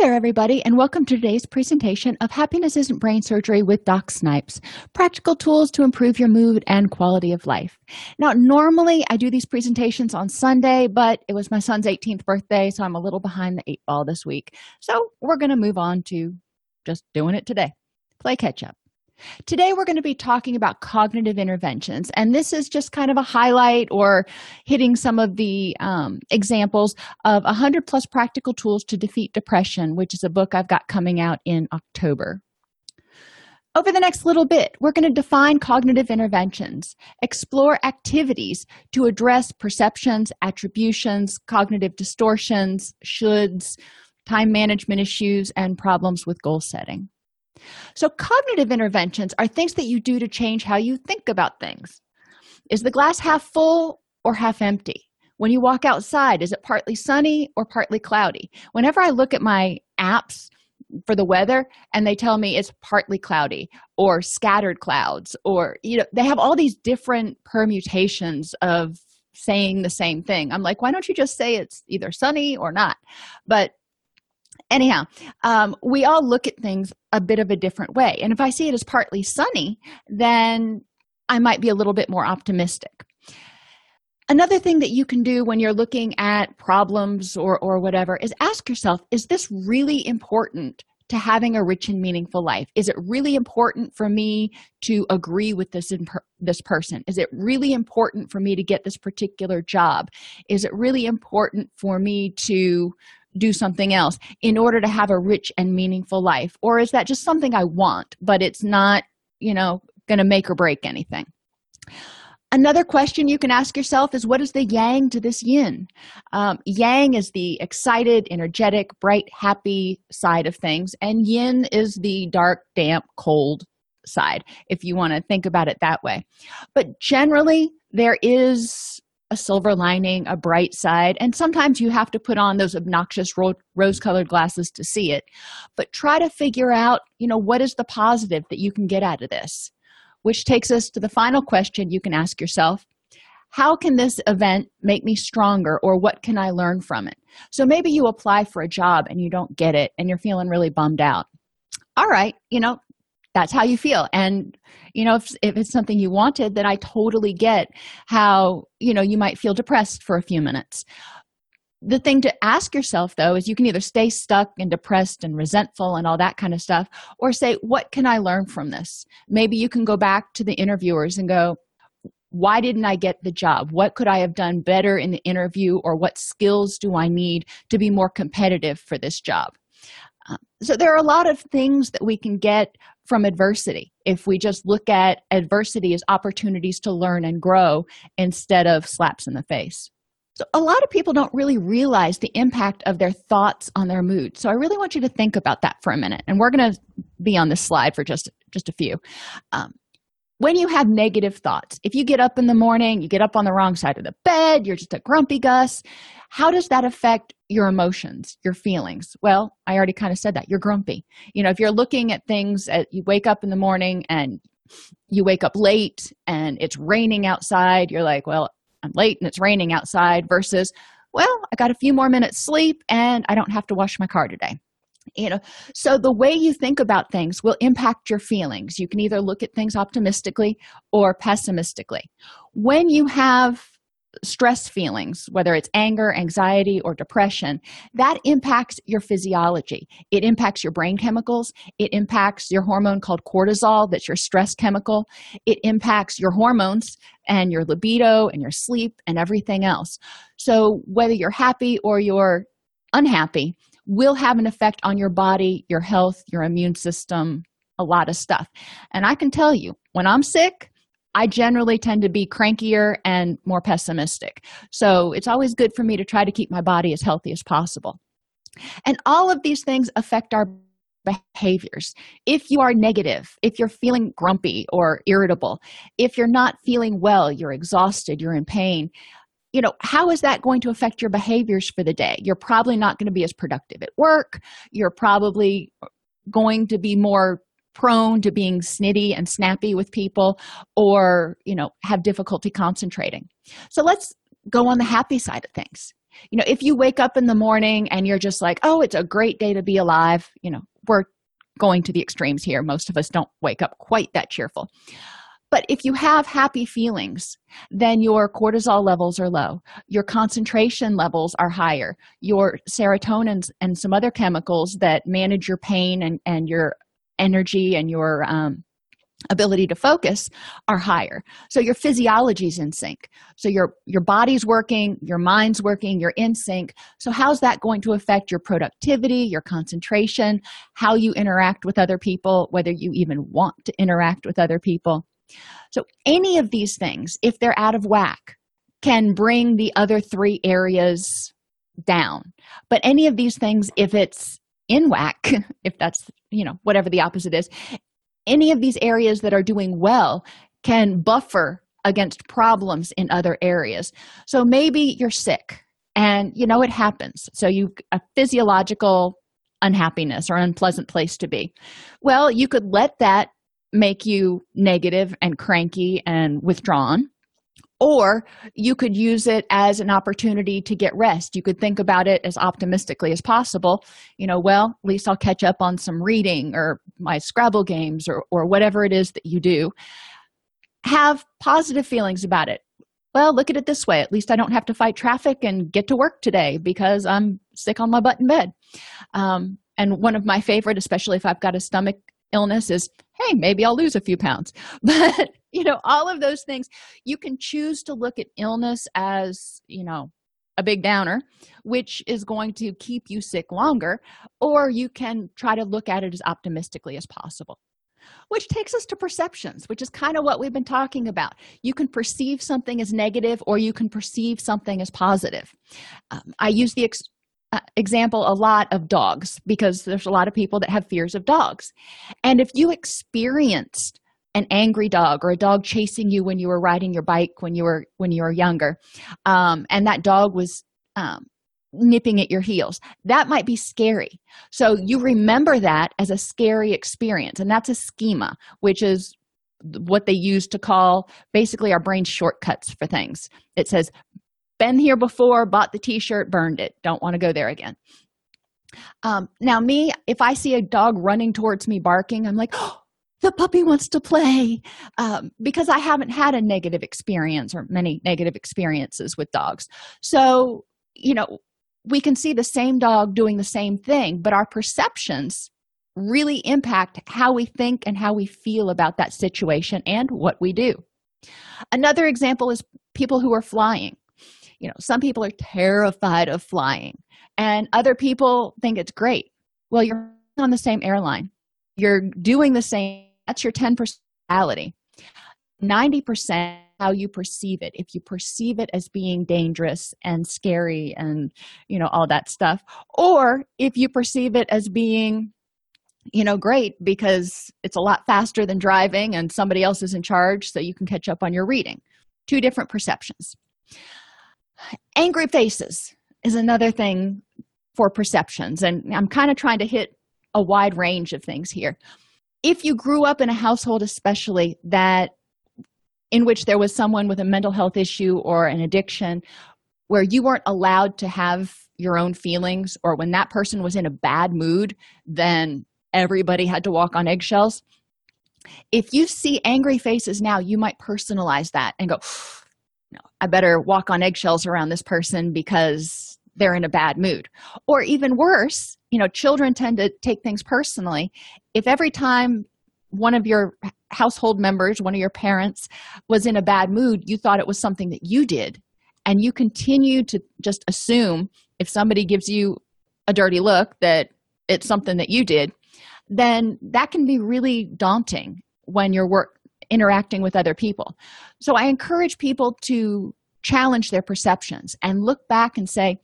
there, everybody, and welcome to today's presentation of Happiness Isn't Brain Surgery with Doc Snipes practical tools to improve your mood and quality of life. Now, normally I do these presentations on Sunday, but it was my son's 18th birthday, so I'm a little behind the eight ball this week. So we're going to move on to just doing it today. Play catch up. Today, we're going to be talking about cognitive interventions, and this is just kind of a highlight or hitting some of the um, examples of 100 plus practical tools to defeat depression, which is a book I've got coming out in October. Over the next little bit, we're going to define cognitive interventions, explore activities to address perceptions, attributions, cognitive distortions, shoulds, time management issues, and problems with goal setting. So, cognitive interventions are things that you do to change how you think about things. Is the glass half full or half empty? When you walk outside, is it partly sunny or partly cloudy? Whenever I look at my apps for the weather and they tell me it's partly cloudy or scattered clouds, or, you know, they have all these different permutations of saying the same thing. I'm like, why don't you just say it's either sunny or not? But anyhow um, we all look at things a bit of a different way. And if i see it as partly sunny then i might be a little bit more optimistic. Another thing that you can do when you're looking at problems or or whatever is ask yourself is this really important to having a rich and meaningful life? Is it really important for me to agree with this this person? Is it really important for me to get this particular job? Is it really important for me to do something else in order to have a rich and meaningful life? Or is that just something i want but it's not you know going to make or break anything? Another question you can ask yourself is what is the yang to this yin? Um, yang is the excited energetic bright happy side of things and yin is the dark damp cold side if you want to think about it that way. But generally there is a silver lining, a bright side, and sometimes you have to put on those obnoxious ro- rose colored glasses to see it. But try to figure out, you know, what is the positive that you can get out of this? Which takes us to the final question you can ask yourself How can this event make me stronger, or what can I learn from it? So maybe you apply for a job and you don't get it and you're feeling really bummed out. All right, you know, that's how you feel. And you know if, if it's something you wanted then i totally get how you know you might feel depressed for a few minutes. The thing to ask yourself though is you can either stay stuck and depressed and resentful and all that kind of stuff or say what can i learn from this? Maybe you can go back to the interviewers and go why didn't i get the job? What could i have done better in the interview or what skills do i need to be more competitive for this job? Uh, so there are a lot of things that we can get from adversity if we just look at adversity as opportunities to learn and grow instead of slaps in the face. So, a lot of people don't really realize the impact of their thoughts on their mood. So, I really want you to think about that for a minute. And we're going to be on this slide for just, just a few. Um, when you have negative thoughts, if you get up in the morning, you get up on the wrong side of the bed, you're just a grumpy Gus, how does that affect your emotions, your feelings? Well, I already kind of said that. You're grumpy. You know, if you're looking at things, at, you wake up in the morning and you wake up late and it's raining outside, you're like, well, I'm late and it's raining outside, versus, well, I got a few more minutes sleep and I don't have to wash my car today you know so the way you think about things will impact your feelings you can either look at things optimistically or pessimistically when you have stress feelings whether it's anger anxiety or depression that impacts your physiology. It impacts your brain chemicals. It impacts your hormone called cortisol that's your stress chemical. It impacts your hormones and your libido and your sleep and everything else. So whether you're happy or you're unhappy will have an effect on your body, your health, your immune system, a lot of stuff. And I can tell you, when I'm sick, I generally tend to be crankier and more pessimistic. So it's always good for me to try to keep my body as healthy as possible. And all of these things affect our behaviors. If you are negative, if you're feeling grumpy or irritable, if you're not feeling well, you're exhausted, you're in pain, you know how is that going to affect your behaviors for the day you're probably not going to be as productive at work you're probably going to be more prone to being snitty and snappy with people or you know have difficulty concentrating. So let's go on the happy side of things. You know if you wake up in the morning and you're just like oh it's a great day to be alive you know we're going to the extremes here. Most of us don't wake up quite that cheerful. But if you have happy feelings then your cortisol levels are low your concentration levels are higher your serotonin and some other chemicals that manage your pain and, and your energy and your um, ability to focus are higher. So your physiology is in sync. So your your body's working your mind's working you're in sync. So how's that going to affect your productivity your concentration how you interact with other people whether you even want to interact with other people? So any of these things if they're out of whack can bring the other three areas down. But any of these things if it's in whack if that's you know whatever the opposite is any of these areas that are doing well can buffer against problems in other areas. So maybe you're sick and you know it happens. So you a physiological unhappiness or unpleasant place to be. Well you could let that make you negative and cranky and withdrawn or you could use it as an opportunity to get rest. You could think about it as optimistically as possible. You know well at least i'll catch up on some reading or my scrabble games or, or whatever it is that you do. Have positive feelings about it. Well look at it this way. At least i don't have to fight traffic and get to work today because i'm sick on my butt in bed. Um, and one of my favorite especially if i've got a stomach illness is hey maybe i'll lose a few pounds. But you know all of those things. You can choose to look at illness as you know a big downer which is going to keep you sick longer or you can try to look at it as optimistically as possible which takes us to perceptions which is kind of what we've been talking about. You can perceive something as negative or you can perceive something as positive. Um, i use the ex- uh, example a lot of dogs because there's a lot of people that have fears of dogs. And if you experienced an angry dog or a dog chasing you when you were riding your bike when you were when you were younger. Um, and that dog was um, nipping at your heels. That might be scary. So you remember that as a scary experience and that's a schema which is what they use to call basically our brain shortcuts for things. It says been here before bought the t-shirt burned it. Don't want to go there again. Um, now me if i see a dog running towards me barking i'm like oh the puppy wants to play. Um, because i haven't had a negative experience or many negative experiences with dogs. So you know we can see the same dog doing the same thing but our perceptions really impact how we think and how we feel about that situation and what we do. Another example is people who are flying. You know some people are terrified of flying and other people think it's great. Well you're on the same airline. You're doing the same that's your 10 personality 90% how you perceive it. If you perceive it as being dangerous and scary and you know all that stuff or if you perceive it as being you know great because it's a lot faster than driving and somebody else is in charge so you can catch up on your reading. Two different perceptions. Angry faces is another thing for perceptions and i'm kind of trying to hit a wide range of things here if you grew up in a household especially that in which there was someone with a mental health issue or an addiction where you weren't allowed to have your own feelings or when that person was in a bad mood then everybody had to walk on eggshells. If you see angry faces now you might personalize that and go no i better walk on eggshells around this person because they're in a bad mood. Or even worse you know children tend to take things personally. If every time one of your household members one of your parents was in a bad mood you thought it was something that you did and you continue to just assume if somebody gives you a dirty look that it's something that you did then that can be really daunting when you're work interacting with other people. So i encourage people to challenge their perceptions and look back and say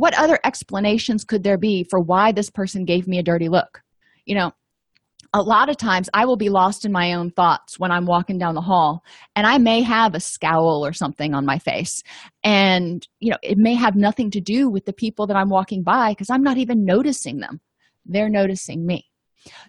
what other explanations could there be for why this person gave me a dirty look? You know a lot of times i will be lost in my own thoughts when i'm walking down the hall and i may have a scowl or something on my face. And you know it may have nothing to do with the people that i'm walking by because i'm not even noticing them. They're noticing me.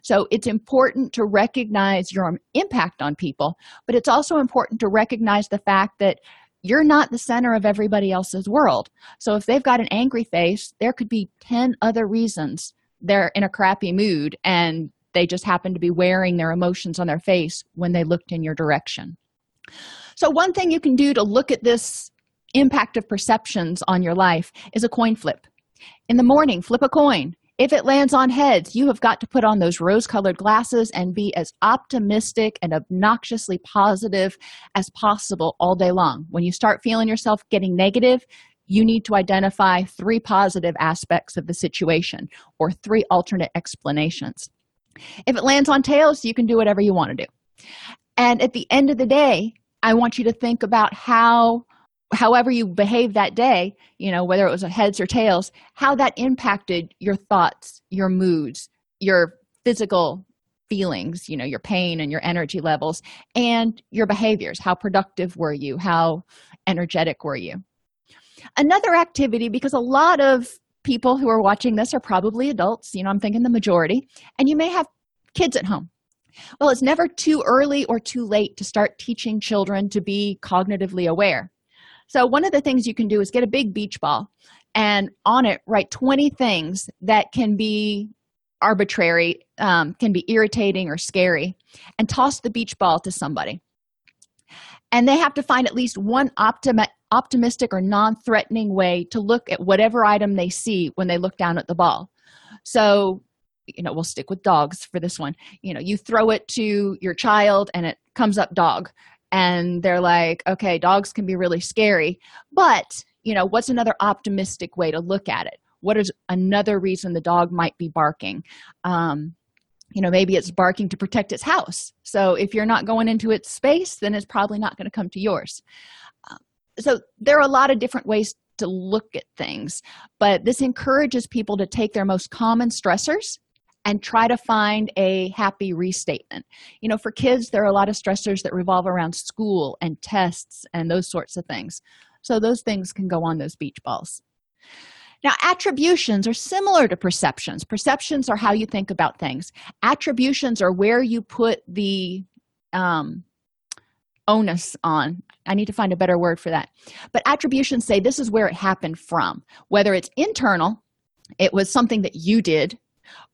So it's important to recognize your impact on people but it's also important to recognize the fact that you're not the center of everybody else's world. So if they've got an angry face, there could be 10 other reasons they're in a crappy mood and they just happen to be wearing their emotions on their face when they looked in your direction. So, one thing you can do to look at this impact of perceptions on your life is a coin flip. In the morning, flip a coin. If it lands on heads, you have got to put on those rose colored glasses and be as optimistic and obnoxiously positive as possible all day long. When you start feeling yourself getting negative, you need to identify three positive aspects of the situation or three alternate explanations. If it lands on tails, you can do whatever you want to do. And at the end of the day, I want you to think about how however you behave that day, you know, whether it was heads or tails, how that impacted your thoughts, your moods, your physical feelings, you know, your pain and your energy levels, and your behaviors. How productive were you? How energetic were you? Another activity, because a lot of people who are watching this are probably adults, you know, I'm thinking the majority, and you may have kids at home. Well, it's never too early or too late to start teaching children to be cognitively aware. So, one of the things you can do is get a big beach ball and on it write 20 things that can be arbitrary, um, can be irritating or scary, and toss the beach ball to somebody. And they have to find at least one optimi- optimistic or non threatening way to look at whatever item they see when they look down at the ball. So, you know, we'll stick with dogs for this one. You know, you throw it to your child and it comes up dog and they're like okay dogs can be really scary but you know what's another optimistic way to look at it? What is another reason the dog might be barking? Um, you know maybe it's barking to protect its house. So if you're not going into its space then it's probably not going to come to yours. Uh, so there are a lot of different ways to look at things but this encourages people to take their most common stressors and try to find a happy restatement. You know, for kids, there are a lot of stressors that revolve around school and tests and those sorts of things. So those things can go on those beach balls. Now, attributions are similar to perceptions. Perceptions are how you think about things. Attributions are where you put the um, onus on. I need to find a better word for that. But attributions say this is where it happened from. Whether it's internal, it was something that you did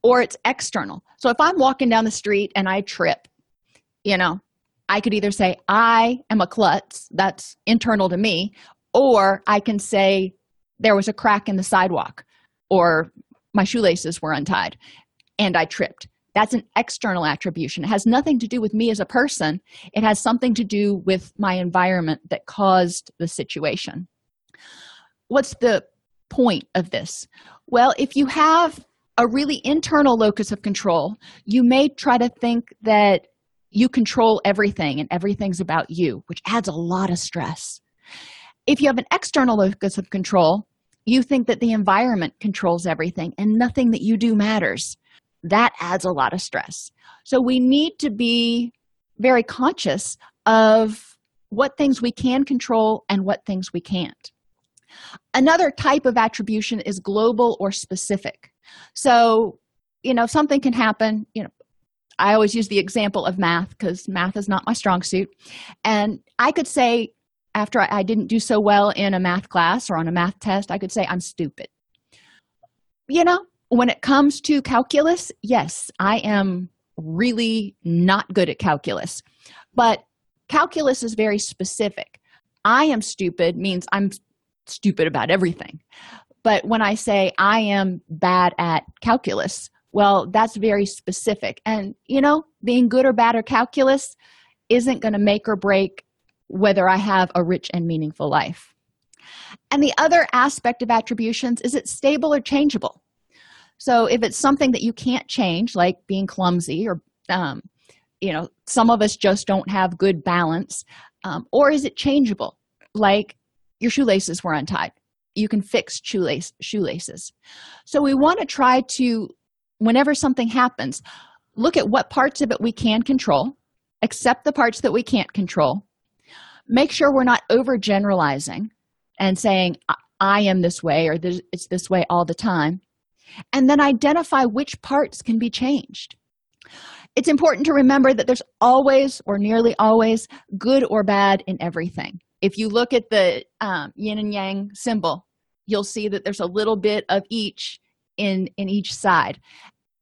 or it's external. So if I'm walking down the street and I trip, you know, I could either say, I am a klutz, that's internal to me, or I can say, there was a crack in the sidewalk, or my shoelaces were untied and I tripped. That's an external attribution. It has nothing to do with me as a person, it has something to do with my environment that caused the situation. What's the point of this? Well, if you have a really internal locus of control, you may try to think that you control everything and everything's about you, which adds a lot of stress. If you have an external locus of control, you think that the environment controls everything and nothing that you do matters. That adds a lot of stress. So we need to be very conscious of what things we can control and what things we can't. Another type of attribution is global or specific. So, you know, something can happen, you know, I always use the example of math because math is not my strong suit. And I could say, after I, I didn't do so well in a math class or on a math test, I could say, I'm stupid. You know, when it comes to calculus, yes, I am really not good at calculus. But calculus is very specific. I am stupid means I'm stupid about everything. But when I say I am bad at calculus, well, that's very specific. And, you know, being good or bad at calculus isn't going to make or break whether I have a rich and meaningful life. And the other aspect of attributions is it's stable or changeable. So if it's something that you can't change, like being clumsy or, um, you know, some of us just don't have good balance, um, or is it changeable, like your shoelaces were untied? You can fix shoelace, shoelaces. So we want to try to, whenever something happens, look at what parts of it we can control, accept the parts that we can't control, make sure we're not overgeneralizing and saying, I am this way or it's this way all the time, and then identify which parts can be changed. It's important to remember that there's always or nearly always good or bad in everything. if you look at the um, yin and yang symbol you'll see that there's a little bit of each in in each side.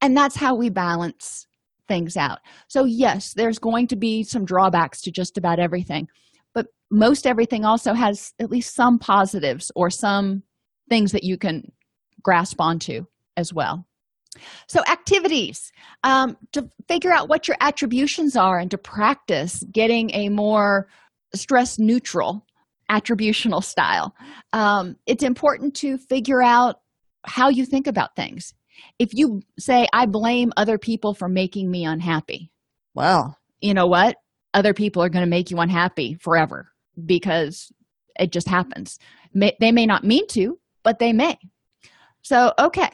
And that's how we balance things out. So yes there's going to be some drawbacks to just about everything but most everything also has at least some positives or some things that you can grasp onto as well. So activities. Um, to figure out what your attributions are and to practice getting a more stress neutral attributional style. Um, it's important to figure out how you think about things. If you say i blame other people for making me unhappy well you know what? Other people are going to make you unhappy forever because it just happens. May, they may not mean to but they may. So okay.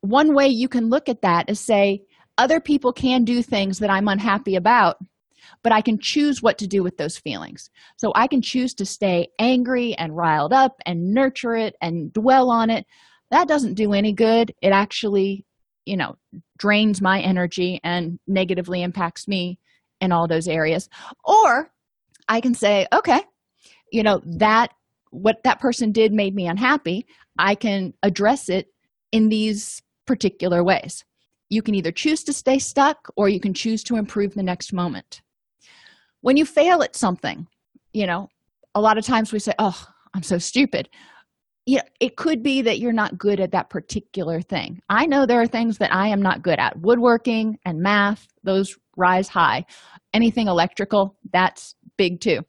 One way you can look at that is say other people can do things that i'm unhappy about but i can choose what to do with those feelings. So i can choose to stay angry and riled up and nurture it and dwell on it. That doesn't do any good. It actually you know drains my energy and negatively impacts me in all those areas. Or i can say okay you know that what that person did made me unhappy. I can address it in these particular ways. You can either choose to stay stuck or you can choose to improve the next moment when you fail at something you know a lot of times we say oh i'm so stupid. Yeah it could be that you're not good at that particular thing. I know there are things that i am not good at. Woodworking and math those rise high. Anything electrical that's big too.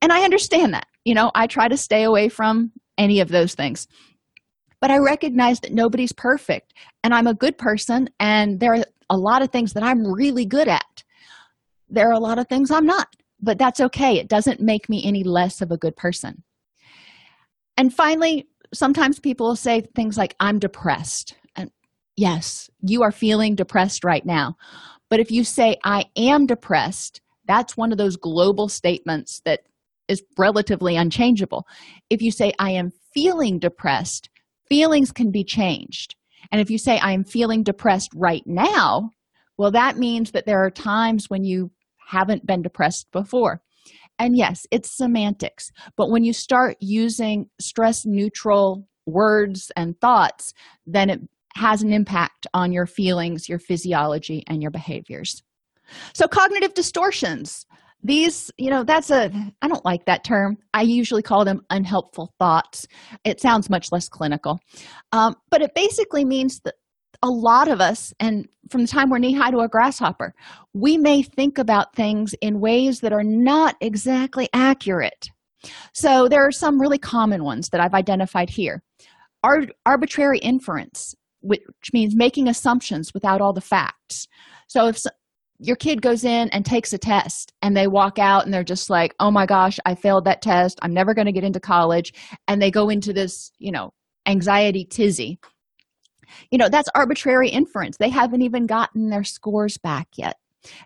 And i understand that. You know i try to stay away from any of those things. But i recognize that nobody's perfect and i'm a good person and there are a lot of things that i'm really good at. There are a lot of things i'm not but that's okay. It doesn't make me any less of a good person. And finally sometimes people will say things like i'm depressed. And yes you are feeling depressed right now. But if you say i am depressed that's one of those global statements that is relatively unchangeable. If you say i am feeling depressed feelings can be changed. And if you say i am feeling depressed right now well that means that there are times when you haven't been depressed before. And yes it's semantics. But when you start using stress neutral words and thoughts then it has an impact on your feelings your physiology and your behaviors. So cognitive distortions these you know that's a i don't like that term. I usually call them unhelpful thoughts. It sounds much less clinical. Um, but it basically means that a lot of us and from the time we're knee high to a grasshopper we may think about things in ways that are not exactly accurate. So there are some really common ones that i've identified here. Ar- arbitrary inference which means making assumptions without all the facts. So if your kid goes in and takes a test and they walk out and they're just like oh my gosh i failed that test. I'm never going to get into college. And they go into this you know anxiety tizzy you know that's arbitrary inference. They haven't even gotten their scores back yet.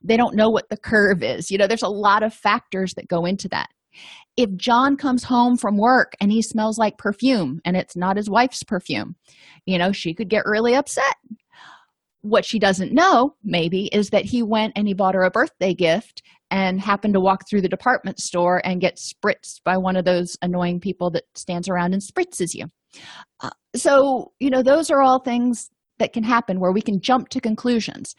They don't know what the curve is. You know there's a lot of factors that go into that. If john comes home from work and he smells like perfume and it's not his wife's perfume you know she could get really upset. What she doesn't know maybe is that he went and he bought her a birthday gift and happen to walk through the department store and get spritzed by one of those annoying people that stands around and spritzes you. Uh, so you know those are all things that can happen where we can jump to conclusions.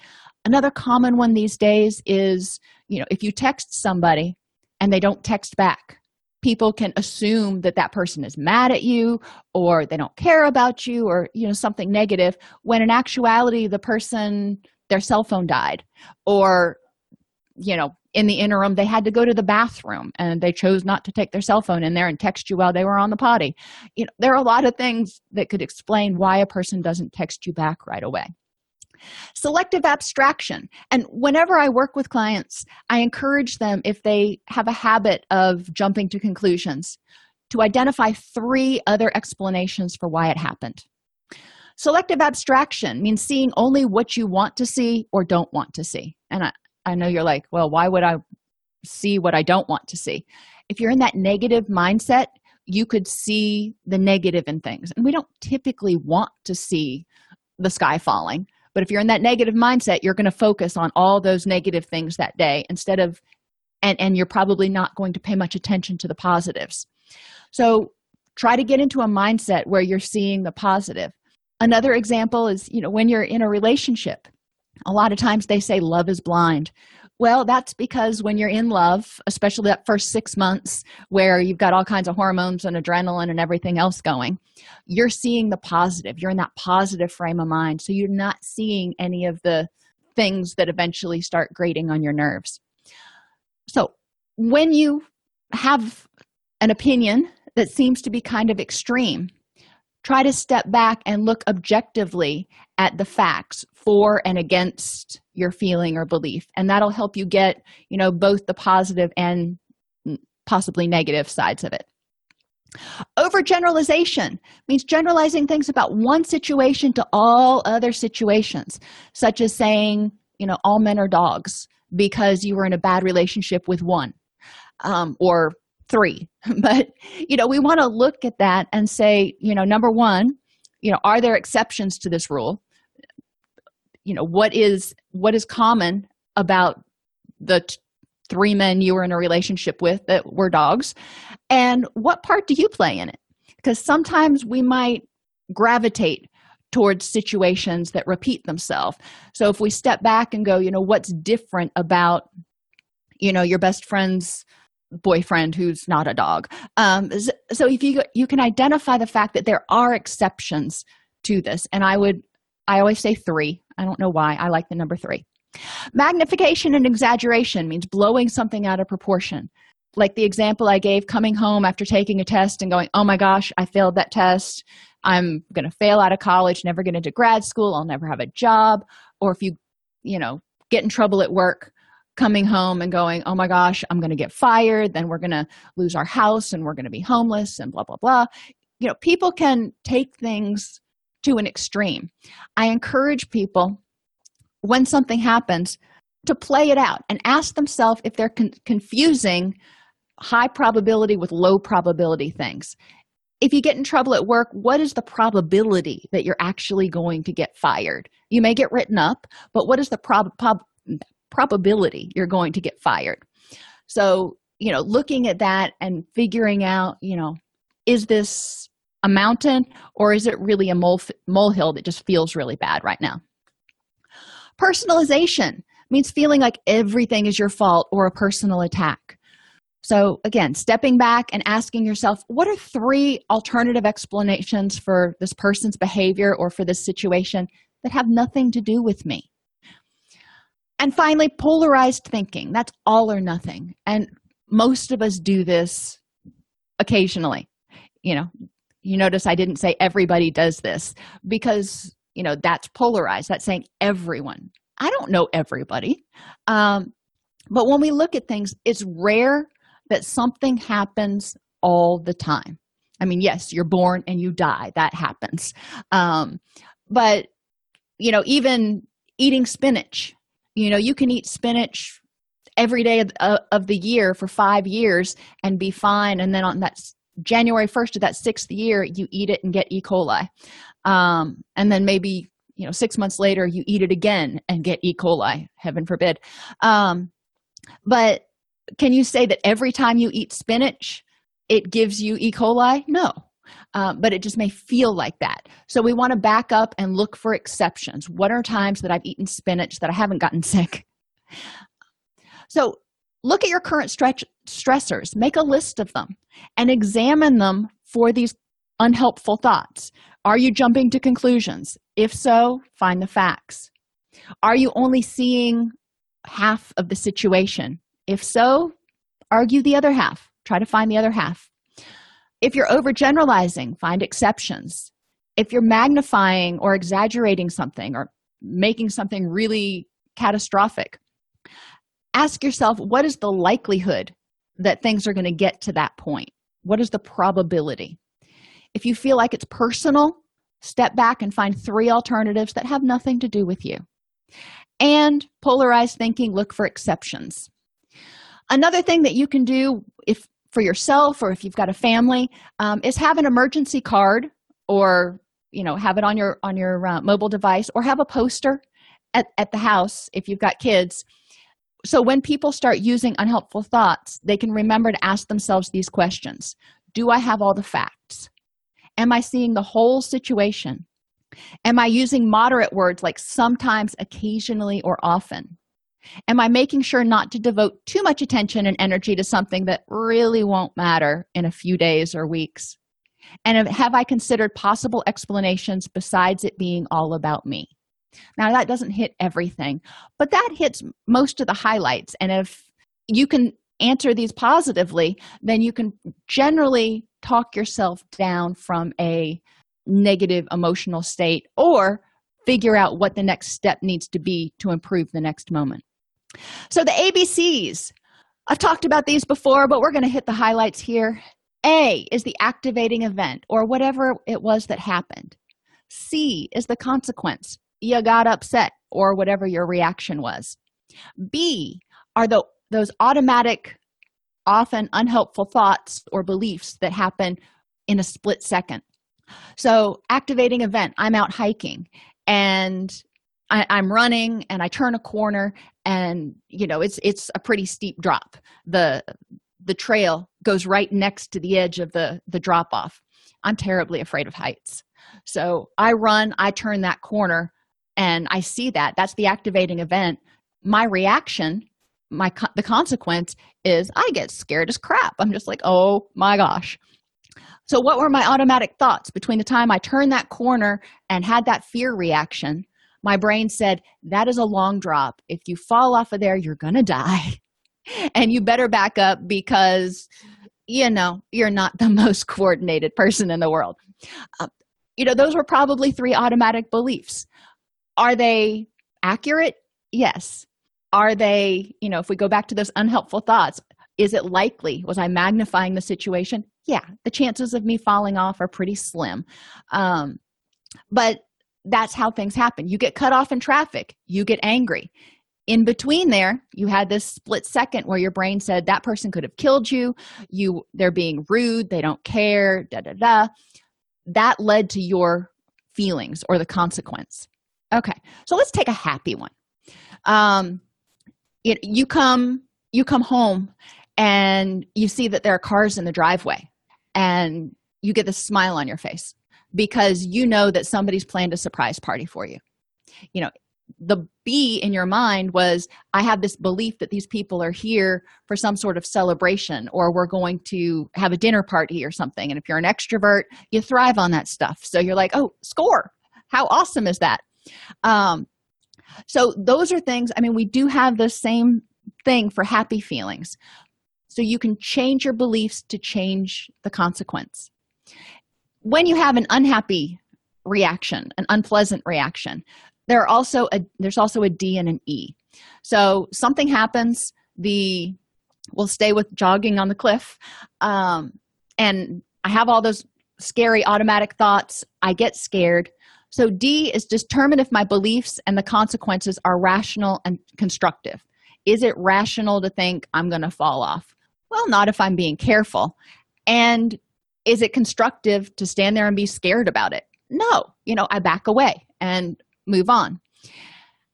Another common one these days is you know if you text somebody and they don't text back people can assume that that person is mad at you or they don't care about you or you know something negative when in actuality the person their cell phone died or you know in the interim they had to go to the bathroom and they chose not to take their cell phone in there and text you while they were on the potty. You know there are a lot of things that could explain why a person doesn't text you back right away. Selective abstraction. And whenever i work with clients i encourage them if they have a habit of jumping to conclusions to identify three other explanations for why it happened. Selective abstraction means seeing only what you want to see or don't want to see. And i, I know you're like well why would i see what i don't want to see? If you're in that negative mindset you could see the negative in things. And we don't typically want to see the sky falling but if you're in that negative mindset you're going to focus on all those negative things that day instead of and and you're probably not going to pay much attention to the positives. So try to get into a mindset where you're seeing the positive. Another example is you know when you're in a relationship a lot of times they say love is blind. Well that's because when you're in love especially that first six months where you've got all kinds of hormones and adrenaline and everything else going you're seeing the positive. You're in that positive frame of mind. So you're not seeing any of the things that eventually start grating on your nerves. So when you have an opinion that seems to be kind of extreme try to step back and look objectively at the facts for and against your feeling or belief. And that'll help you get you know both the positive and possibly negative sides of it. Overgeneralization means generalizing things about one situation to all other situations such as saying you know all men are dogs because you were in a bad relationship with one um, or three. But you know we want to look at that and say you know number one you know are there exceptions to this rule? You know what is what is common about the t- three men you were in a relationship with that were dogs? And what part do you play in it? Because sometimes we might gravitate towards situations that repeat themselves. So if we step back and go you know what's different about you know your best friend's boyfriend who's not a dog. Um, so if you you can identify the fact that there are exceptions to this and i would i always say three. I don't know why. I like the number three. Magnification and exaggeration means blowing something out of proportion. Like the example i gave coming home after taking a test and going oh my gosh i failed that test. I'm going to fail out of college never get into grad school i'll never have a job or if you you know get in trouble at work coming home and going, oh my gosh, I'm going to get fired. Then we're going to lose our house and we're going to be homeless and blah, blah, blah. You know, people can take things to an extreme. I encourage people when something happens to play it out and ask themselves if they're con- confusing high probability with low probability things. If you get in trouble at work, what is the probability that you're actually going to get fired? You may get written up, but what is the prob- prob- probability you're going to get fired. So you know looking at that and figuring out you know is this a mountain or is it really a mole molehill that just feels really bad right now? Personalization means feeling like everything is your fault or a personal attack. So again stepping back and asking yourself what are three alternative explanations for this person's behavior or for this situation that have nothing to do with me and finally, polarized thinking. That's all or nothing. And most of us do this occasionally. You know, you notice I didn't say everybody does this because, you know, that's polarized. That's saying everyone. I don't know everybody. Um, but when we look at things, it's rare that something happens all the time. I mean, yes, you're born and you die. That happens. Um, but, you know, even eating spinach you know you can eat spinach every day of, uh, of the year for five years and be fine. And then on that january 1st of that sixth year you eat it and get e. coli. Um, and then maybe you know six months later you eat it again and get e. coli heaven forbid. Um, but can you say that every time you eat spinach it gives you e. coli? No uh, but it just may feel like that. So we want to back up and look for exceptions. What are times that I've eaten spinach that I haven't gotten sick? So look at your current stretch stressors, make a list of them, and examine them for these unhelpful thoughts. Are you jumping to conclusions? If so, find the facts. Are you only seeing half of the situation? If so, argue the other half. Try to find the other half. If you're overgeneralizing, find exceptions. If you're magnifying or exaggerating something or making something really catastrophic, ask yourself what is the likelihood that things are going to get to that point? What is the probability? If you feel like it's personal, step back and find three alternatives that have nothing to do with you. And polarized thinking, look for exceptions. Another thing that you can do if for yourself or if you've got a family um, is have an emergency card or you know have it on your on your uh, mobile device or have a poster at, at the house if you've got kids. So when people start using unhelpful thoughts they can remember to ask themselves these questions. Do i have all the facts? Am i seeing the whole situation? Am i using moderate words like sometimes occasionally or often am i making sure not to devote too much attention and energy to something that really won't matter in a few days or weeks? And have i considered possible explanations besides it being all about me? Now that doesn't hit everything but that hits most of the highlights. And if you can answer these positively then you can generally talk yourself down from a negative emotional state or figure out what the next step needs to be to improve the next moment so the abcs i've talked about these before but we're going to hit the highlights here. A is the activating event or whatever it was that happened. C is the consequence. You got upset or whatever your reaction was. B are the those automatic often unhelpful thoughts or beliefs that happen in a split second. So activating event i'm out hiking and I, i'm running and i turn a corner and you know it's it's a pretty steep drop. The the trail goes right next to the edge of the the drop off i'm terribly afraid of heights. So i run i turn that corner and i see that. That's the activating event. My reaction my the consequence is i get scared as crap. I'm just like oh my gosh. So what were my automatic thoughts? Between the time i turned that corner and had that fear reaction my brain said that is a long drop. If you fall off of there you're gonna die. And you better back up because you know you're not the most coordinated person in the world. Uh, you know those were probably three automatic beliefs. Are they accurate? Yes. Are they you know if we go back to those unhelpful thoughts is it likely? Was i magnifying the situation? Yeah the chances of me falling off are pretty slim. Um, but that's how things happen. You get cut off in traffic. You get angry. In between there you had this split second where your brain said that person could have killed you. You they're being rude. They don't care. Da da da. That led to your feelings or the consequence. Okay. So let's take a happy one. Um it, you come you come home and you see that there are cars in the driveway and you get this smile on your face because you know that somebody's planned a surprise party for you. You know the b in your mind was i have this belief that these people are here for some sort of celebration or we're going to have a dinner party or something. And if you're an extrovert you thrive on that stuff. So you're like oh score! How awesome is that? Um, so those are things i mean we do have the same thing for happy feelings. So you can change your beliefs to change the consequence when you have an unhappy reaction an unpleasant reaction there are also a there's also a d and an e. So something happens the we'll stay with jogging on the cliff um, and i have all those scary automatic thoughts. I get scared. So d is determine if my beliefs and the consequences are rational and constructive. Is it rational to think i'm going to fall off? Well not if i'm being careful. And is it constructive to stand there and be scared about it? No. You know i back away and move on.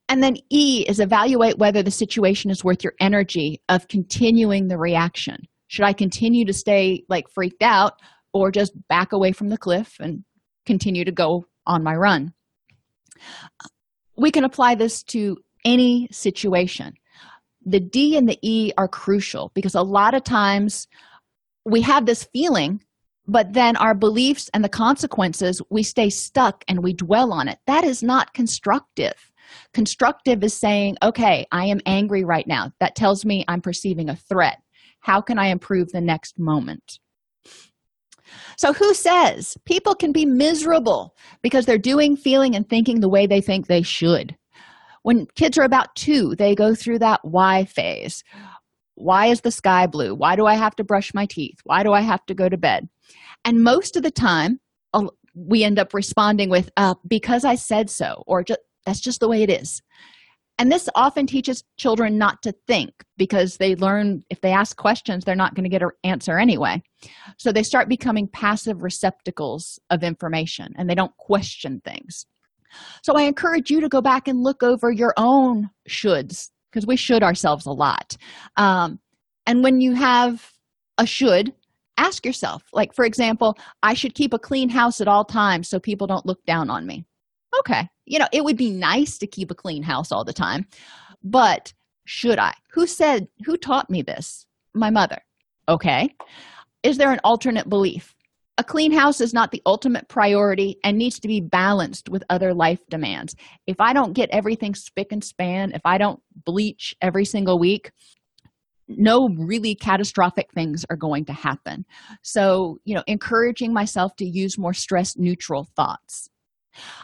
And then e is evaluate whether the situation is worth your energy of continuing the reaction. Should i continue to stay like freaked out or just back away from the cliff and continue to go on my run? We can apply this to any situation. The d and the e are crucial because a lot of times we have this feeling but then our beliefs and the consequences we stay stuck and we dwell on it. That is not constructive. Constructive is saying okay i am angry right now. That tells me i'm perceiving a threat. How can i improve the next moment? So, who says? People can be miserable because they're doing, feeling, and thinking the way they think they should? When kids are about two, they go through that why phase. Why is the sky blue? Why do I have to brush my teeth? Why do I have to go to bed? And most of the time, we end up responding with, uh, because I said so, or that's just the way it is and this often teaches children not to think because they learn if they ask questions they're not going to get an answer anyway so they start becoming passive receptacles of information and they don't question things so i encourage you to go back and look over your own shoulds because we should ourselves a lot. Um, and when you have a should ask yourself like for example i should keep a clean house at all times so people don't look down on me. Okay you know it would be nice to keep a clean house all the time but should i? Who said who taught me this? My mother. Okay is there an alternate belief a clean house is not the ultimate priority and needs to be balanced with other life demands. If i don't get everything spick and span if i don't bleach every single week no really catastrophic things are going to happen. So you know encouraging myself to use more stress neutral thoughts.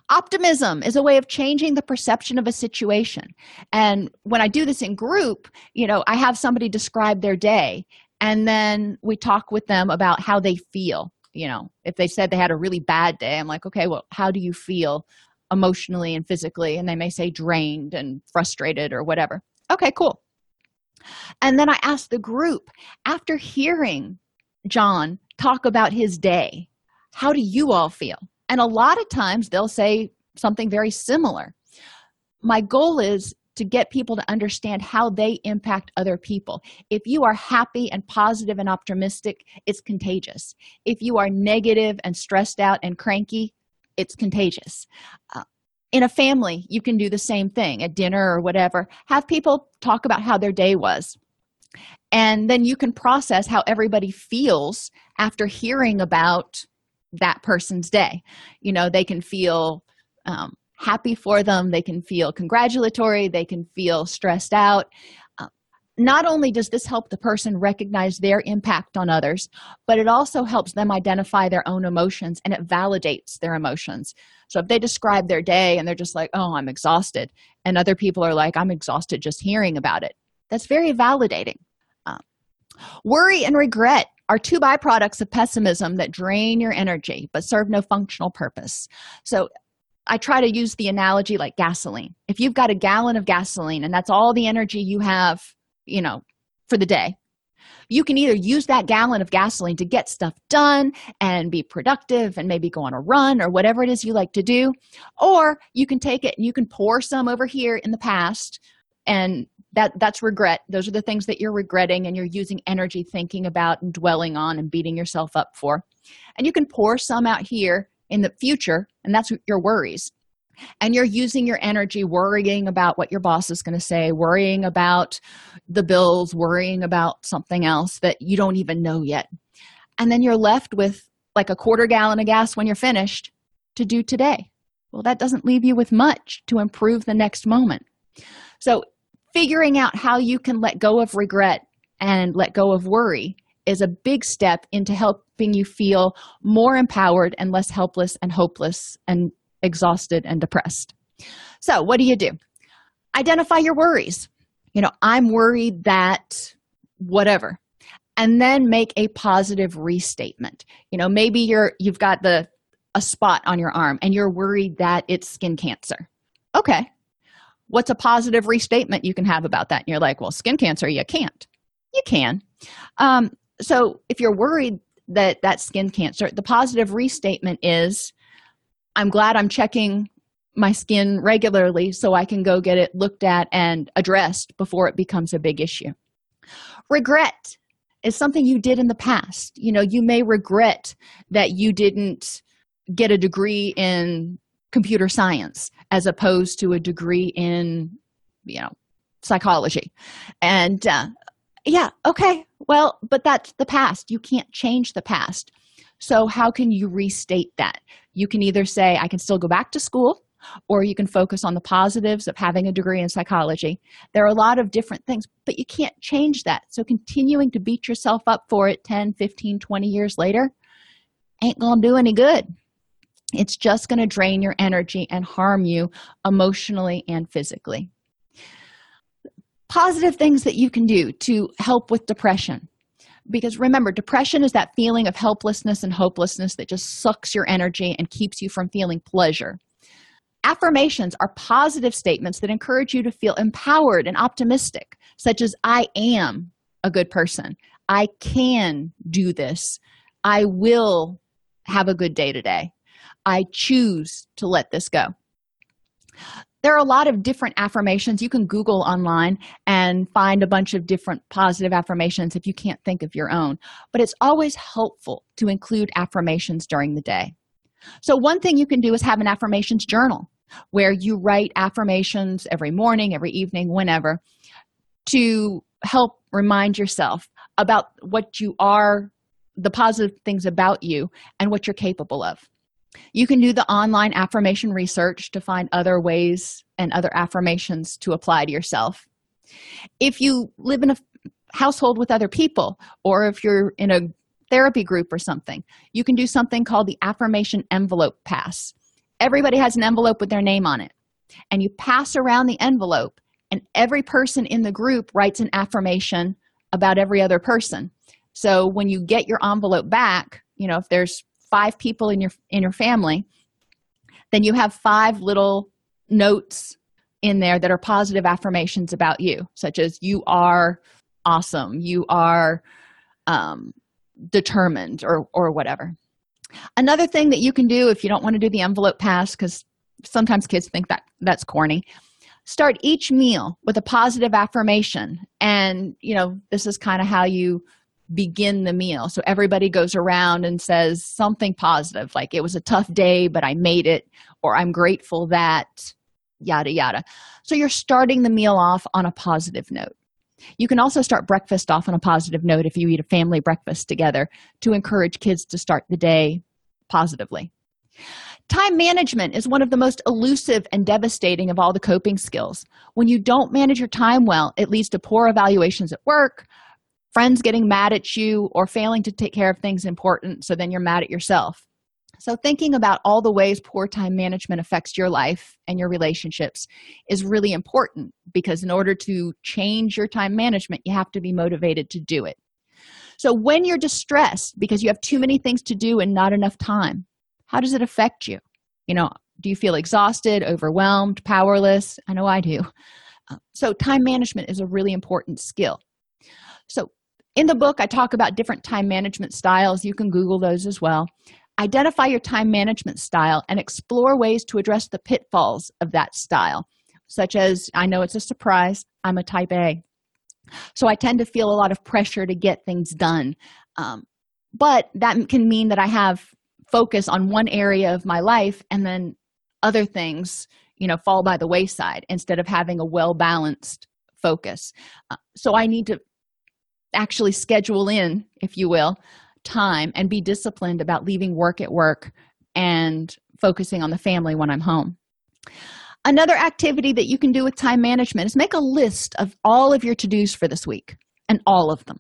Optimism is a way of changing the perception of a situation. And when i do this in group you know i have somebody describe their day and then we talk with them about how they feel you know if they said they had a really bad day i'm like okay well how do you feel emotionally and physically? And they may say drained and frustrated or whatever. Okay cool. And then i asked the group after hearing john talk about his day how do you all feel? And a lot of times they'll say something very similar. My goal is to get people to understand how they impact other people. If you are happy and positive and optimistic it's contagious. If you are negative and stressed out and cranky it's contagious. Uh, in a family you can do the same thing at dinner or whatever. Have people talk about how their day was. And then you can process how everybody feels after hearing about that person's day. You know they can feel um, happy for them. They can feel congratulatory. They can feel stressed out. Uh, not only does this help the person recognize their impact on others but it also helps them identify their own emotions and it validates their emotions. So if they describe their day and they're just like oh i'm exhausted and other people are like i'm exhausted just hearing about it that's very validating. Uh, worry and regret are two byproducts of pessimism that drain your energy but serve no functional purpose. So I try to use the analogy like gasoline. If you've got a gallon of gasoline and that's all the energy you have, you know, for the day, you can either use that gallon of gasoline to get stuff done and be productive and maybe go on a run or whatever it is you like to do, or you can take it and you can pour some over here in the past and that that's regret those are the things that you're regretting and you're using energy thinking about and dwelling on and beating yourself up for and you can pour some out here in the future and that's your worries. And you're using your energy worrying about what your boss is going to say worrying about the bills worrying about something else that you don't even know yet. And then you're left with like a quarter gallon of gas when you're finished to do today. Well that doesn't leave you with much to improve the next moment. So figuring out how you can let go of regret and let go of worry is a big step into helping you feel more empowered and less helpless and hopeless and exhausted and depressed. So, what do you do? Identify your worries. You know, I'm worried that whatever. And then make a positive restatement. You know, maybe you're you've got the a spot on your arm and you're worried that it's skin cancer. Okay. What's a positive restatement you can have about that? And you're like, well, skin cancer, you can't. You can. Um, so if you're worried that that's skin cancer the positive restatement is i'm glad i'm checking my skin regularly so i can go get it looked at and addressed before it becomes a big issue. Regret is something you did in the past. You know you may regret that you didn't get a degree in computer science as opposed to a degree in you know psychology. And uh, yeah okay well but that's the past. You can't change the past. So how can you restate that? You can either say i can still go back to school or you can focus on the positives of having a degree in psychology. There are a lot of different things but you can't change that. So continuing to beat yourself up for it 10 15 20 years later ain't gonna do any good. It's just going to drain your energy and harm you emotionally and physically positive things that you can do to help with depression. Because remember depression is that feeling of helplessness and hopelessness that just sucks your energy and keeps you from feeling pleasure. Affirmations are positive statements that encourage you to feel empowered and optimistic such as i am a good person. I can do this. I will have a good day today. I choose to let this go there are a lot of different affirmations. You can google online and find a bunch of different positive affirmations if you can't think of your own. But it's always helpful to include affirmations during the day. So one thing you can do is have an affirmations journal where you write affirmations every morning every evening whenever to help remind yourself about what you are the positive things about you and what you're capable of you can do the online affirmation research to find other ways and other affirmations to apply to yourself. If you live in a household with other people or if you're in a therapy group or something you can do something called the affirmation envelope pass. Everybody has an envelope with their name on it and you pass around the envelope and every person in the group writes an affirmation about every other person. So when you get your envelope back you know if there's five people in your in your family then you have five little notes in there that are positive affirmations about you such as you are awesome. You are um, determined or or whatever. Another thing that you can do if you don't want to do the envelope pass because sometimes kids think that that's corny start each meal with a positive affirmation. And you know this is kind of how you begin the meal. So everybody goes around and says something positive like it was a tough day but i made it or i'm grateful that yada yada. So you're starting the meal off on a positive note. You can also start breakfast off on a positive note if you eat a family breakfast together to encourage kids to start the day positively. Time management is one of the most elusive and devastating of all the coping skills. When you don't manage your time well, it leads to poor evaluations at work, friends getting mad at you, or failing to take care of things important, so then you're mad at yourself. So, thinking about all the ways poor time management affects your life and your relationships is really important because, in order to change your time management, you have to be motivated to do it. So, when you're distressed because you have too many things to do and not enough time, how does it affect you you know do you feel exhausted overwhelmed powerless i know i do uh, so time management is a really important skill so in the book i talk about different time management styles. You can google those as well. Identify your time management style and explore ways to address the pitfalls of that style such as i know it's a surprise i'm a type a. So i tend to feel a lot of pressure to get things done. Um, but that can mean that i have focus on one area of my life and then other things you know fall by the wayside instead of having a well balanced focus. Uh, so i need to actually schedule in if you will time and be disciplined about leaving work at work and focusing on the family when i'm home. Another activity that you can do with time management is make a list of all of your to-dos for this week and all of them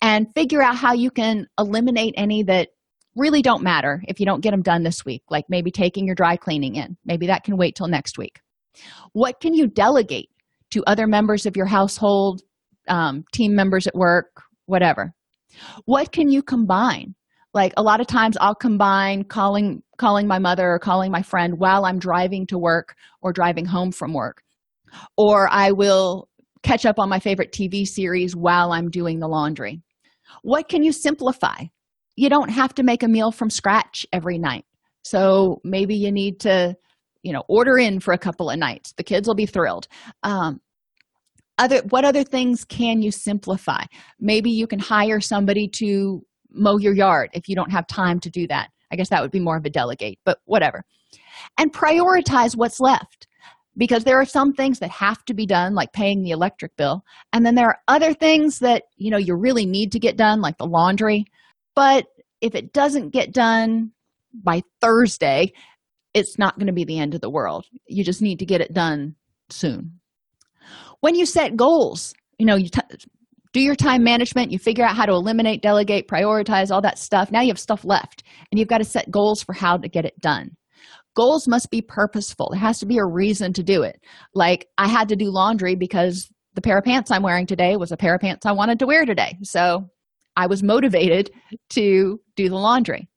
and figure out how you can eliminate any that really don't matter if you don't get them done this week like maybe taking your dry cleaning in. Maybe that can wait till next week. What can you delegate to other members of your household um, team members at work whatever. What can you combine? Like a lot of times i'll combine calling calling my mother or calling my friend while i'm driving to work or driving home from work. Or i will catch up on my favorite tv series while i'm doing the laundry. What can you simplify? You don't have to make a meal from scratch every night. So maybe you need to you know order in for a couple of nights. The kids will be thrilled. Um, other what other things can you simplify? Maybe you can hire somebody to mow your yard if you don't have time to do that. I guess that would be more of a delegate but whatever. And prioritize what's left because there are some things that have to be done like paying the electric bill and then there are other things that you know you really need to get done like the laundry. But if it doesn't get done by thursday it's not going to be the end of the world. You just need to get it done soon when you set goals you know you do your time management you figure out how to eliminate delegate prioritize all that stuff. Now you have stuff left and you've got to set goals for how to get it done. Goals must be purposeful. There has to be a reason to do it. Like i had to do laundry because the pair of pants i'm wearing today was a pair of pants i wanted to wear today. So I was motivated to do the laundry.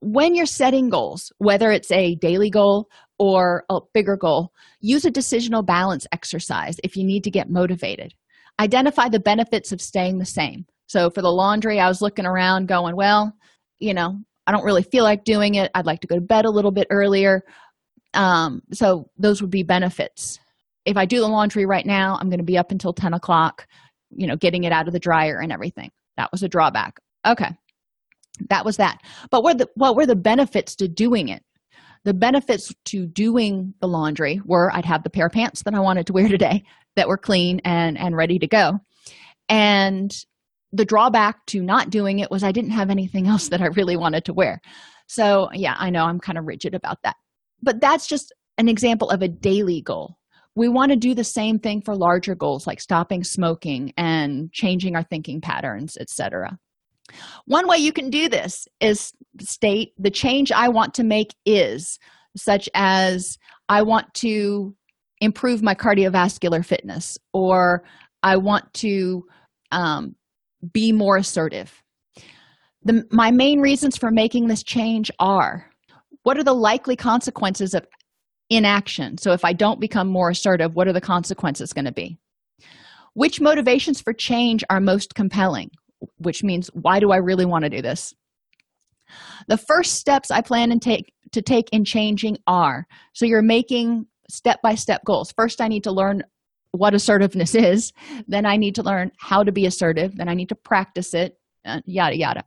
When you're setting goals, whether it's a daily goal or a bigger goal, use a decisional balance exercise if you need to get motivated. Identify the benefits of staying the same. So for the laundry, I was looking around going, well, you know, I don't really feel like doing it. I'd like to go to bed a little bit earlier. um, so those would be benefits if i do the laundry right now i'm going to be up until 10 o'clock you know getting it out of the dryer and everything that was a drawback okay that was that but what, the, what were the benefits to doing it the benefits to doing the laundry were i'd have the pair of pants that i wanted to wear today that were clean and and ready to go. And the drawback to not doing it was i didn't have anything else that i really wanted to wear. So yeah i know i'm kind of rigid about that. But that's just an example of a daily goal. We want to do the same thing for larger goals like stopping smoking and changing our thinking patterns etc one way you can do this is state the change i want to make is such as i want to improve my cardiovascular fitness or i want to um, be more assertive. The, my main reasons for making this change are what are the likely consequences of inaction? So if i don't become more assertive what are the consequences going to be? Which motivations for change are most compelling which means why do i really want to do this? The first steps i plan and take to take in changing are so you're making step by step goals. First i need to learn what assertiveness is. Then i need to learn how to be assertive. Then i need to practice it uh, yada yada.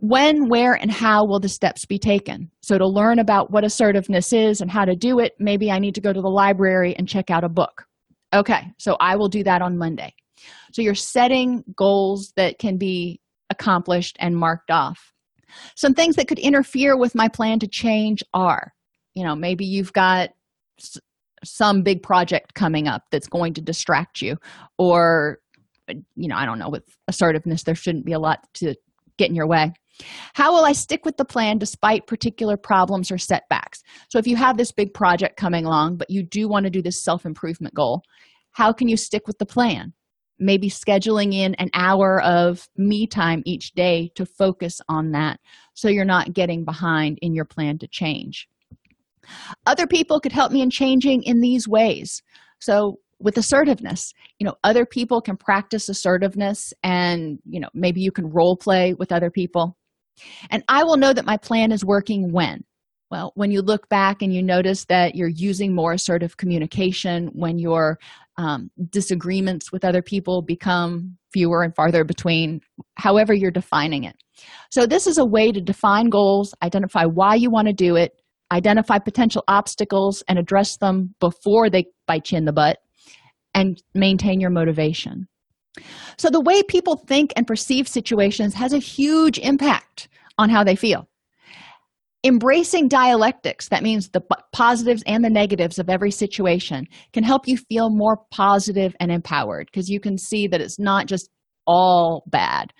When where and how will the steps be taken? So to learn about what assertiveness is and how to do it maybe i need to go to the library and check out a book. Okay so i will do that on monday so you're setting goals that can be accomplished and marked off some things that could interfere with my plan to change are you know maybe you've got some big project coming up that's going to distract you or you know i don't know with assertiveness there shouldn't be a lot to get in your way how will I stick with the plan despite particular problems or setbacks? So, if you have this big project coming along, but you do want to do this self improvement goal, how can you stick with the plan? Maybe scheduling in an hour of me time each day to focus on that so you're not getting behind in your plan to change. Other people could help me in changing in these ways. So, with assertiveness you know other people can practice assertiveness and you know maybe you can role play with other people and I will know that my plan is working when? Well, when you look back and you notice that you're using more assertive communication, when your um, disagreements with other people become fewer and farther between, however you're defining it. So, this is a way to define goals, identify why you want to do it, identify potential obstacles, and address them before they bite you in the butt, and maintain your motivation. So, the way people think and perceive situations has a huge impact on how they feel. Embracing dialectics, that means the positives and the negatives of every situation, can help you feel more positive and empowered because you can see that it's not just all bad.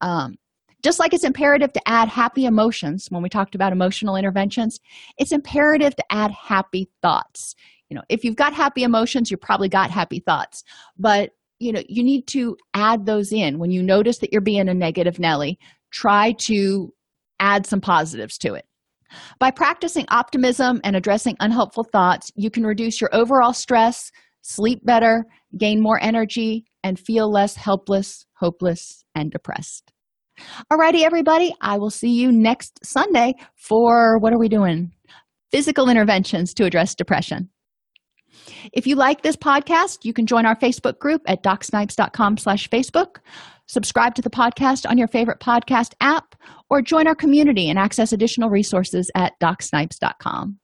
Um, just like it's imperative to add happy emotions when we talked about emotional interventions, it's imperative to add happy thoughts. You know, if you've got happy emotions, you probably got happy thoughts. But you know you need to add those in when you notice that you're being a negative nelly try to add some positives to it by practicing optimism and addressing unhelpful thoughts you can reduce your overall stress sleep better gain more energy and feel less helpless hopeless and depressed. Alrighty everybody. I will see you next sunday for what are we doing? Physical interventions to address depression. If you like this podcast, you can join our Facebook group at docsnipes.com slash Facebook, subscribe to the podcast on your favorite podcast app, or join our community and access additional resources at docsnipes.com.